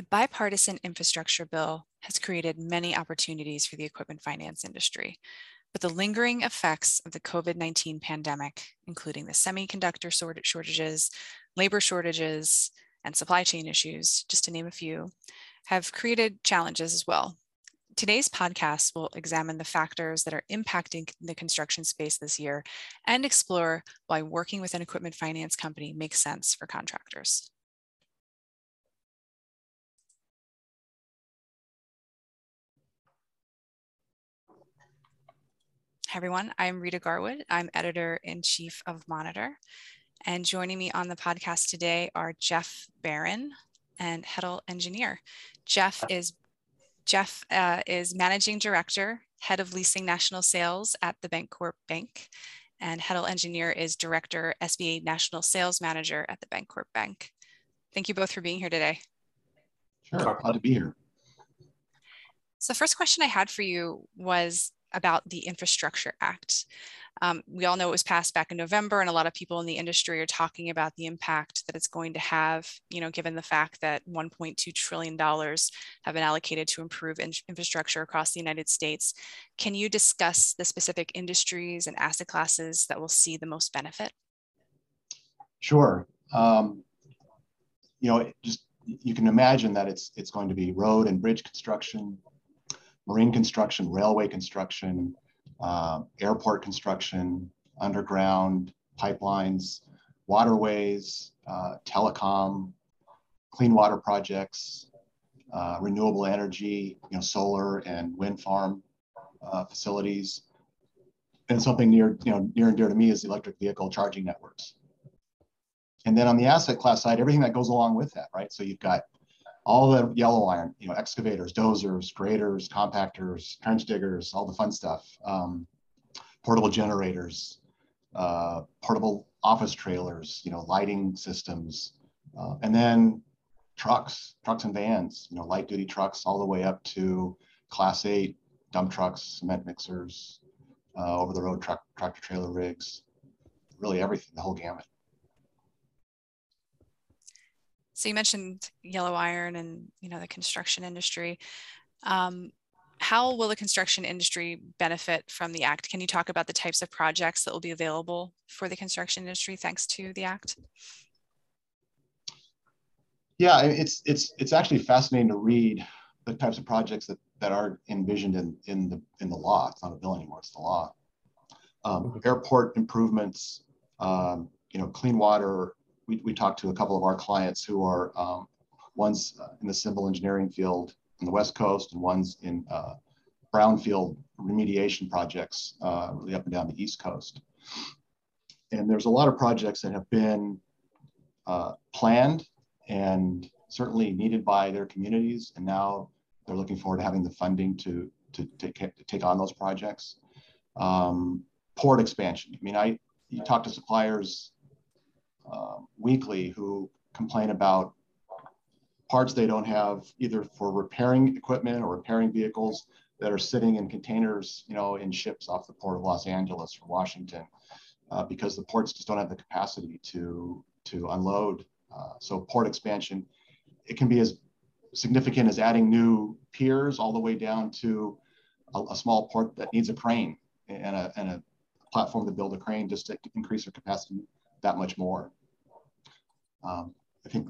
The bipartisan infrastructure bill has created many opportunities for the equipment finance industry, but the lingering effects of the COVID 19 pandemic, including the semiconductor shortages, labor shortages, and supply chain issues, just to name a few, have created challenges as well. Today's podcast will examine the factors that are impacting the construction space this year and explore why working with an equipment finance company makes sense for contractors. Hi, everyone. I'm Rita Garwood. I'm editor in chief of Monitor. And joining me on the podcast today are Jeff Barron and Hal Ingenito. Jeff is Jeff uh, is managing director, head of leasing national sales at the Bancorp Bank, and Hal Ingenito is director, SBA national sales manager at the Bancorp Bank. Thank you both for being here today. Sure, glad to be here. So, the first question I had for you was about the Infrastructure Act. Um, we all know it was passed back in November, and a lot of people in the industry are talking about the impact that it's going to have, you know, given the fact that $1.2 trillion have been allocated to improve in infrastructure across the United States. Can you discuss the specific industries and asset classes that will see the most benefit? Sure. Um, you know, just you can imagine that it's it's going to be road and bridge construction, marine construction, railway construction, uh, airport construction, underground pipelines, waterways, uh, telecom, clean water projects, uh, renewable energy, you know, solar and wind farm uh, facilities. And something near, you know, near and dear to me is electric vehicle charging networks. And then on the asset class side, everything that goes along with that, right? So you've got all the yellow iron, you know, excavators, dozers, graders, compactors, trench diggers, all the fun stuff, um, portable generators, uh, portable office trailers, you know, lighting systems, uh, and then trucks, trucks and vans, you know, light duty trucks all the way up to class eight dump trucks, cement mixers, uh, over the road truck, tractor trailer rigs, really everything, the whole gamut. So you mentioned yellow iron and you know the construction industry. Um, how will the construction industry benefit from the act? Can you talk about the types of projects that will be available for the construction industry thanks to the act? Yeah, it's it's it's actually fascinating to read the types of projects that that are envisioned in in the in the law. It's not a bill anymore; it's the law. Um, airport improvements, um, you know, clean water we, we talked to a couple of our clients who are um, one's uh, in the civil engineering field on the West Coast and one's in uh, brownfield remediation projects uh, really up and down the East Coast. And there's a lot of projects that have been uh, planned and certainly needed by their communities. And now they're looking forward to having the funding to, to, take, to take on those projects. Um, port expansion. I mean, I you talk to suppliers um, weekly who complain about parts they don't have either for repairing equipment or repairing vehicles that are sitting in containers, you know, in ships off the port of Los Angeles or Washington, uh, because the ports just don't have the capacity to to unload. Uh, so port expansion, it can be as significant as adding new piers all the way down to a, a small port that needs a crane and a, and a platform to build a crane just to increase their capacity that much more. Um, I think,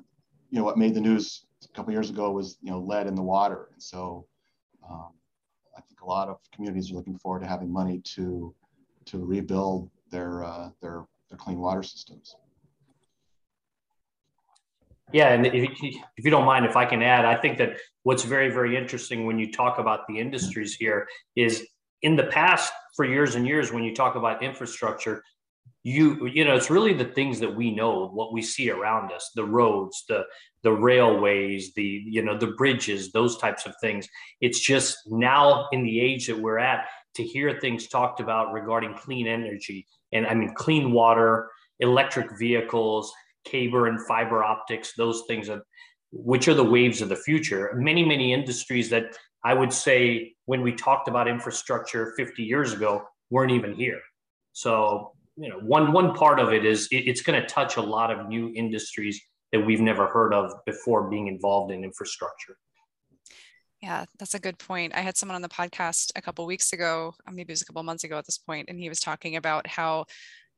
you know, what made the news a couple years ago was, you know, lead in the water. And so um, I think a lot of communities are looking forward to having money to, to rebuild their, uh, their, their clean water systems. Yeah, and if if you don't mind, if I can add, I think that what's very, very interesting when you talk about the industries here is in the past, for years and years, when you talk about infrastructure, you you know it's really the things that we know what we see around us the roads the the railways the you know the bridges those types of things. It's just now in the age that we're at to hear things talked about regarding clean energy and i mean clean water electric vehicles cable and fiber optics those things are which are the waves of the future. Many many industries that i would say when we talked about infrastructure 50 years ago weren't even here. So you know one one part of it is it, it's going to touch a lot of new industries that we've never heard of before being involved in infrastructure. Yeah, that's a good point. I had someone on the podcast a couple weeks ago, maybe it was a couple months ago at this point, and he was talking about how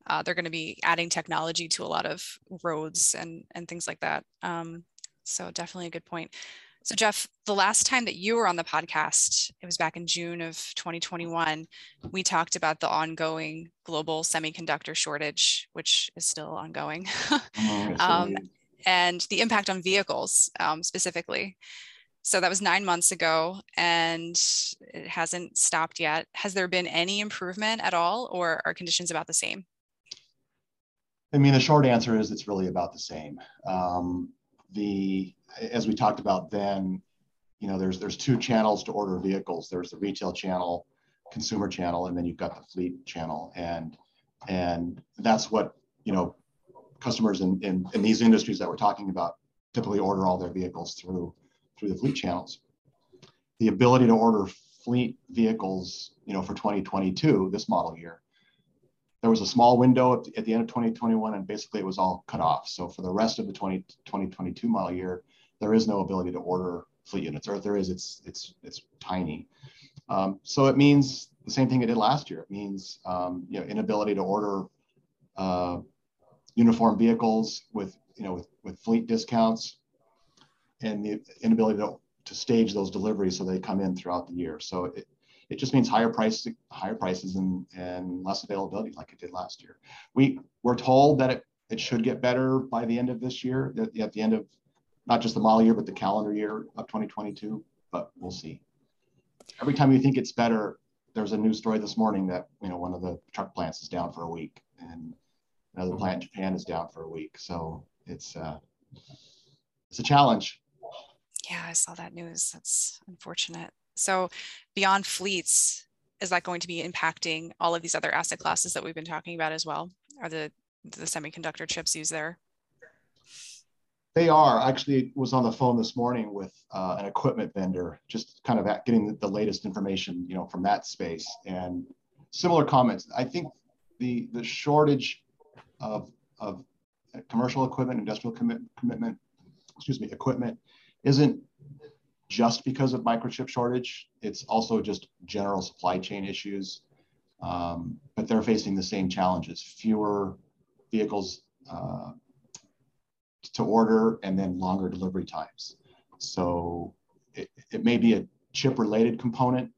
uh, they're going to be adding technology to a lot of roads and and things like that. Um, so definitely a good point. So Jeff, the last time that you were on the podcast, it was back in June of 2021. We talked about the ongoing global semiconductor shortage, which is still ongoing, mm, um, and the impact on vehicles um, specifically. So that was nine months ago, and it hasn't stopped yet. Has there been any improvement at all, or are conditions about the same? I mean, the short answer is it's really about the same. Um, the as we talked about then, you know, there's there's two channels to order vehicles. There's the retail channel, consumer channel, and then you've got the fleet channel. And and that's what you know customers in, in, in these industries that we're talking about typically order all their vehicles through through the fleet channels. The ability to order fleet vehicles, you know, for 2022, this model year, there was a small window at the, at the end of 2021 and basically it was all cut off. So for the rest of the 20, 2022 model year, there is no ability to order fleet units, or if there is, it's it's it's tiny. Um, so it means the same thing it did last year. It means um, you know inability to order uh, uniform vehicles with you know with, with fleet discounts, and the inability to, to stage those deliveries so they come in throughout the year. So it, it just means higher price, higher prices and, and less availability like it did last year. We were told that it, it should get better by the end of this year, at, at the end of not just the model year, but the calendar year of 2022, but we'll see. Every time you think it's better, there's a news story this morning that, you know, one of the truck plants is down for a week and another plant in Japan is down for a week. So it's, uh, it's a challenge. Yeah, I saw that news. That's unfortunate. So beyond fleets, is that going to be impacting all of these other asset classes that we've been talking about as well? Are the, the semiconductor chips used there? They are actually was on the phone this morning with uh, an equipment vendor, just kind of getting the, latest information, you know, from that space and similar comments. I think the the shortage of of commercial equipment, industrial commit, commitment, excuse me, equipment, isn't just because of microchip shortage. It's also just general supply chain issues. Um, but they're facing the same challenges: fewer vehicles uh, to order and then longer delivery times. So it, it may be a chip related component,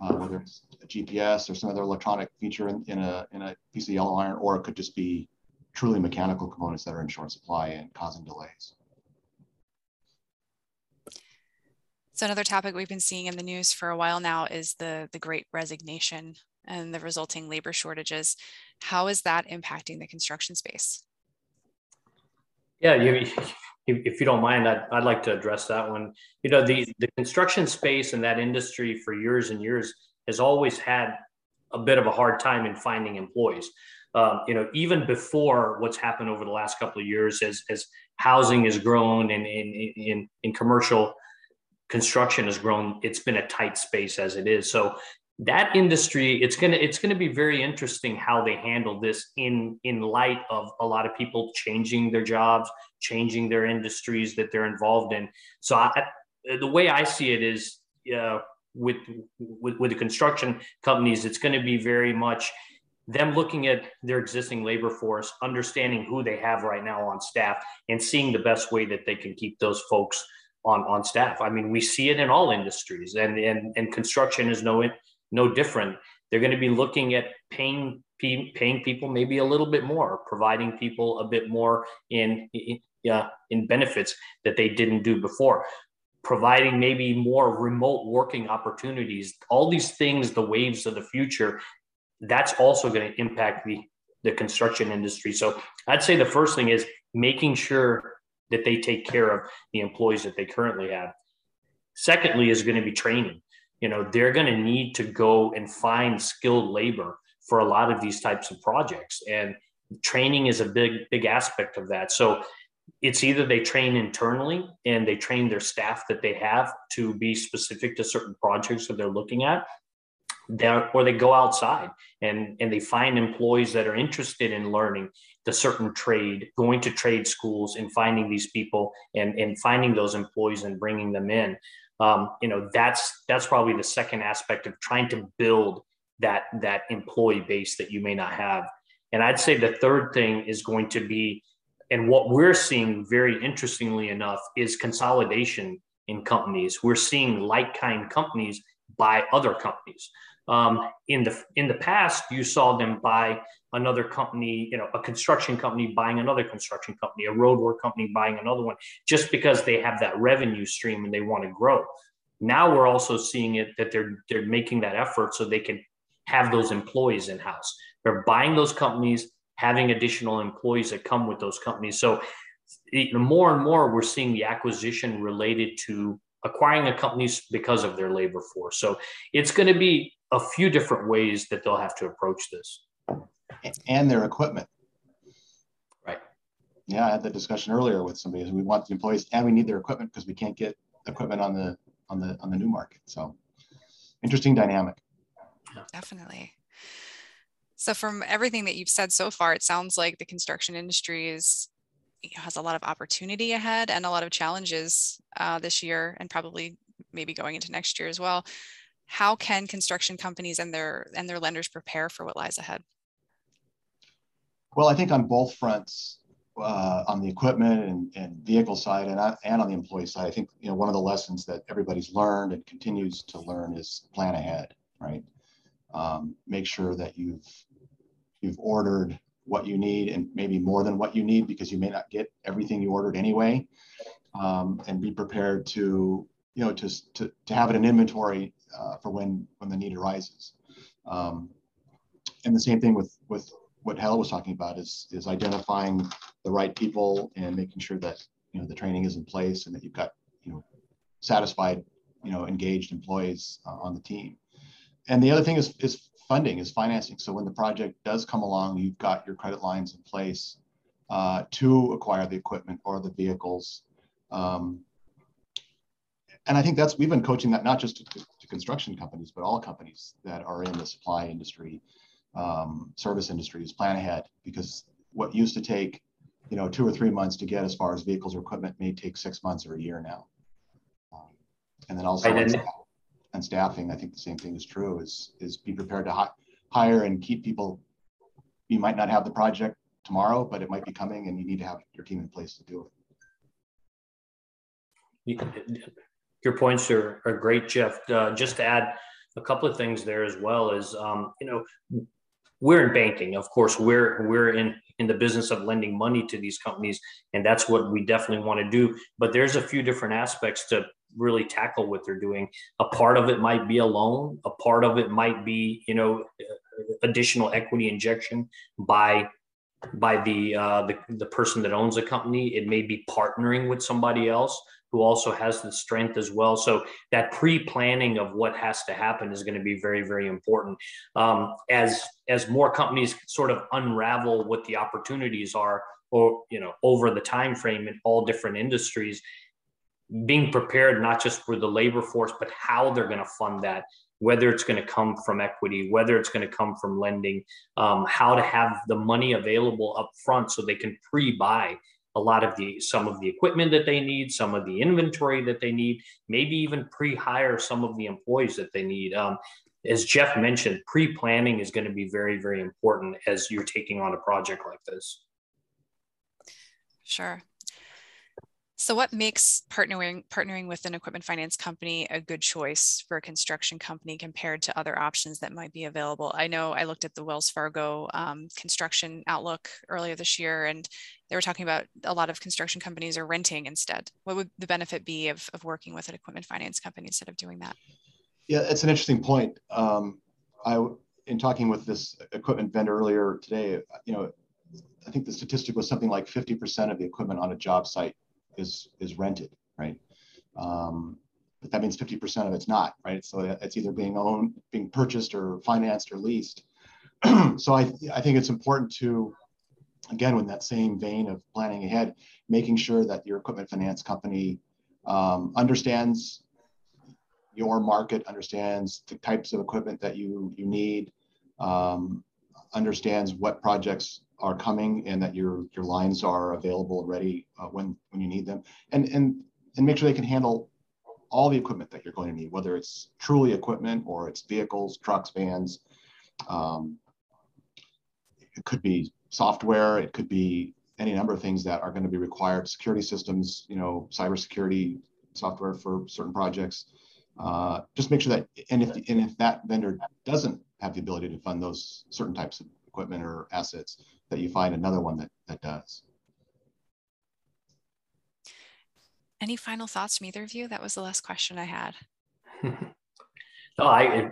uh, whether it's a GPS or some other electronic feature in, in, a, in a piece of yellow iron, or it could just be truly mechanical components that are in short supply and causing delays. So another topic we've been seeing in the news for a while now is the, the great resignation and the resulting labor shortages. How is that impacting the construction space? Yeah, you, if you don't mind, I'd, I'd like to address that one. You know, the, the construction space and that industry for years and years has always had a bit of a hard time in finding employees. Um, you know, even before what's happened over the last couple of years, as, as housing has grown and in, in, in commercial construction has grown, it's been a tight space as it is. So that industry it's going to it's going to be very interesting how they handle this in in light of a lot of people changing their jobs changing their industries that they're involved in. So I, the way i see it is uh, with, with with the construction companies it's going to be very much them looking at their existing labor force understanding who they have right now on staff and seeing the best way that they can keep those folks on on staff. I mean we see it in all industries and and, and construction is no no different. They're going to be looking at paying paying people maybe a little bit more, providing people a bit more in in, uh, in benefits that they didn't do before, providing maybe more remote working opportunities. All these things, the waves of the future, that's also going to impact the the construction industry. So I'd say the first thing is making sure that they take care of the employees that they currently have. Secondly, is going to be training you know they're going to need to go and find skilled labor for a lot of these types of projects and training is a big big aspect of that so it's either they train internally and they train their staff that they have to be specific to certain projects that they're looking at or they go outside and and they find employees that are interested in learning the certain trade, going to trade schools and finding these people and, and finding those employees and bringing them in. Um, you know, that's that's probably the second aspect of trying to build that that employee base that you may not have. And I'd say the third thing is going to be, and what we're seeing very interestingly enough is consolidation in companies. We're seeing like kind companies buy other companies. Um, in the in the past, you saw them buy another company, you know, a construction company buying another construction company, a roadwork company buying another one, just because they have that revenue stream and they want to grow. Now we're also seeing it that they're they're making that effort so they can have those employees in house. They're buying those companies, having additional employees that come with those companies. So the more and more we're seeing the acquisition related to acquiring a companies because of their labor force. So it's going to be a few different ways that they'll have to approach this and their equipment. Right. Yeah, I had that discussion earlier with somebody. We want the employees and we need their equipment because we can't get equipment on the on the on the new market. So interesting dynamic. Definitely. So from everything that you've said so far, it sounds like the construction industry is has a lot of opportunity ahead and a lot of challenges uh, this year and probably maybe going into next year as well. How can construction companies and their and their lenders prepare for what lies ahead? Well, I think on both fronts, uh, on the equipment and, and vehicle side and, and on the employee side, I think you know one of the lessons that everybody's learned and continues to learn is plan ahead, right? Um, make sure that you've you've ordered what you need and maybe more than what you need because you may not get everything you ordered anyway, um, and be prepared to you know to to, to have it in inventory uh, for when when the need arises. Um, and the same thing with with what Hal was talking about is is identifying the right people and making sure that you know the training is in place and that you've got you know satisfied you know engaged employees uh, on the team. And the other thing is is funding is financing. So when the project does come along, you've got your credit lines in place uh, to acquire the equipment or the vehicles. Um, and I think that's we've been coaching that not just to, to, construction companies, but all companies that are in the supply industry um, service industries plan ahead because what used to take you know two or three months to get as far as vehicles or equipment may take six months or a year now um, and then also and staffing i think the same thing is true is is be prepared to hi- hire and keep people. You might not have the project tomorrow but it might be coming and you need to have your team in place to do it. Your points are, are great jeff. Uh, just to add a couple of things there as well is um, you know we're in banking. Of course we're we're in in the business of lending money to these companies and that's what we definitely want to do. But there's a few different aspects to really tackle what they're doing. A part of it might be a loan. A part of it might be you know additional equity injection by by the uh, the, the person that owns a company. It may be partnering with somebody else who also has the strength as well. So that pre-planning of what has to happen is going to be very, very important. Um, as as more companies sort of unravel what the opportunities are, or you know, over the time frame in all different industries, being prepared not just for the labor force, but how they're going to fund that. Whether it's going to come from equity, whether it's going to come from lending, um, how to have the money available up front so they can pre-buy a lot of the some of the equipment that they need, some of the inventory that they need, maybe even pre-hire some of the employees that they need. Um, as Jeff mentioned, pre-planning is going to be very, very important as you're taking on a project like this. Sure. So what makes partnering partnering with an equipment finance company a good choice for a construction company compared to other options that might be available? I know I looked at the Wells Fargo um, construction outlook earlier this year, and they were talking about a lot of construction companies are renting instead. What would the benefit be of, of working with an equipment finance company instead of doing that? Yeah, it's an interesting point. Um, I, in talking with this equipment vendor earlier today, you know, I think the statistic was something like 50% of the equipment on a job site is is rented, right? Um, but that means 50% of it's not, right? So it's either being owned, being purchased, or financed, or leased. so I I think it's important to again, in that same vein of planning ahead, making sure that your equipment finance company um, understands your market, understands the types of equipment that you you need, um, understands what projects are coming and that your your lines are available and ready uh, when when you need them, and and and make sure they can handle all the equipment that you're going to need, whether it's truly equipment or it's vehicles, trucks, vans. Um, it could be software. It could be any number of things that are going to be required. Security systems, you know, cybersecurity software for certain projects. Uh, just make sure that, and if and if that vendor doesn't have the ability to fund those certain types of equipment or assets, that you find another one that that does. Any final thoughts from either of you? That was the last question I had. no, I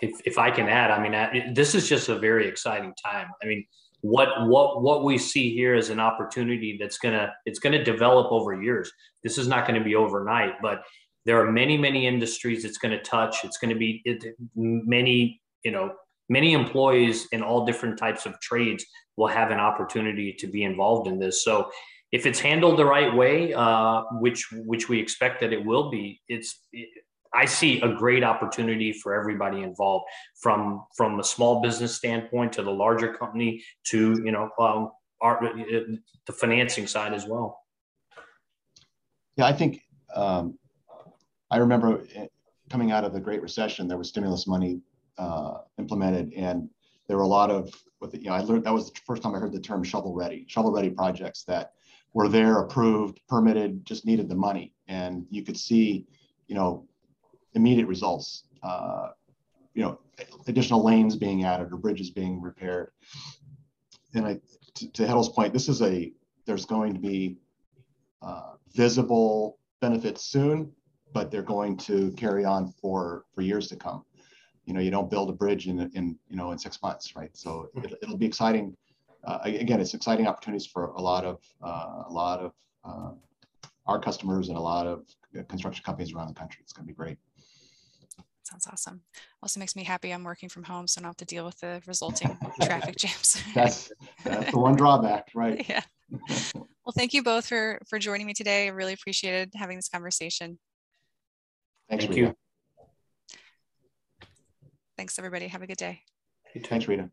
if if I can add, I mean, I, this is just a very exciting time. I mean, what what what we see here is an opportunity that's gonna it's gonna develop over years. This is not going to be overnight, but there are many many industries it's going to touch. It's going to be it, many you know many employees in all different types of trades will have an opportunity to be involved in this. So if it's handled the right way, uh, which which we expect that it will be, it's it, I see a great opportunity for everybody involved, from from a small business standpoint to the larger company to you know um, our, the financing side as well. Yeah, I think um, I remember eh, coming out of the Great Recession, there was stimulus money uh, implemented, and there were a lot of what the, you know I learned that was the first time I heard the term shovel ready, shovel ready projects that were there, approved, permitted, just needed the money, and you could see, you know, immediate results. Uh, you know, additional lanes being added or bridges being repaired. And I, to, to Hal's point, this is a there's going to be uh, visible benefits soon, but they're going to carry on for for years to come. You know, you don't build a bridge in in you know in six months, right? So it, it'll be exciting. Uh, again, it's exciting opportunities for a lot of uh, a lot of uh, our customers and a lot of construction companies around the country. It's going to be great. Sounds awesome. Also makes me happy I'm working from home, so I don't have to deal with the resulting traffic jams. that's, that's the one drawback, right? Yeah. Well, thank you both for for joining me today. I really appreciated having this conversation. Thanks, Thank Rita. you. Thanks, everybody. Have a good day. Thanks, Rita.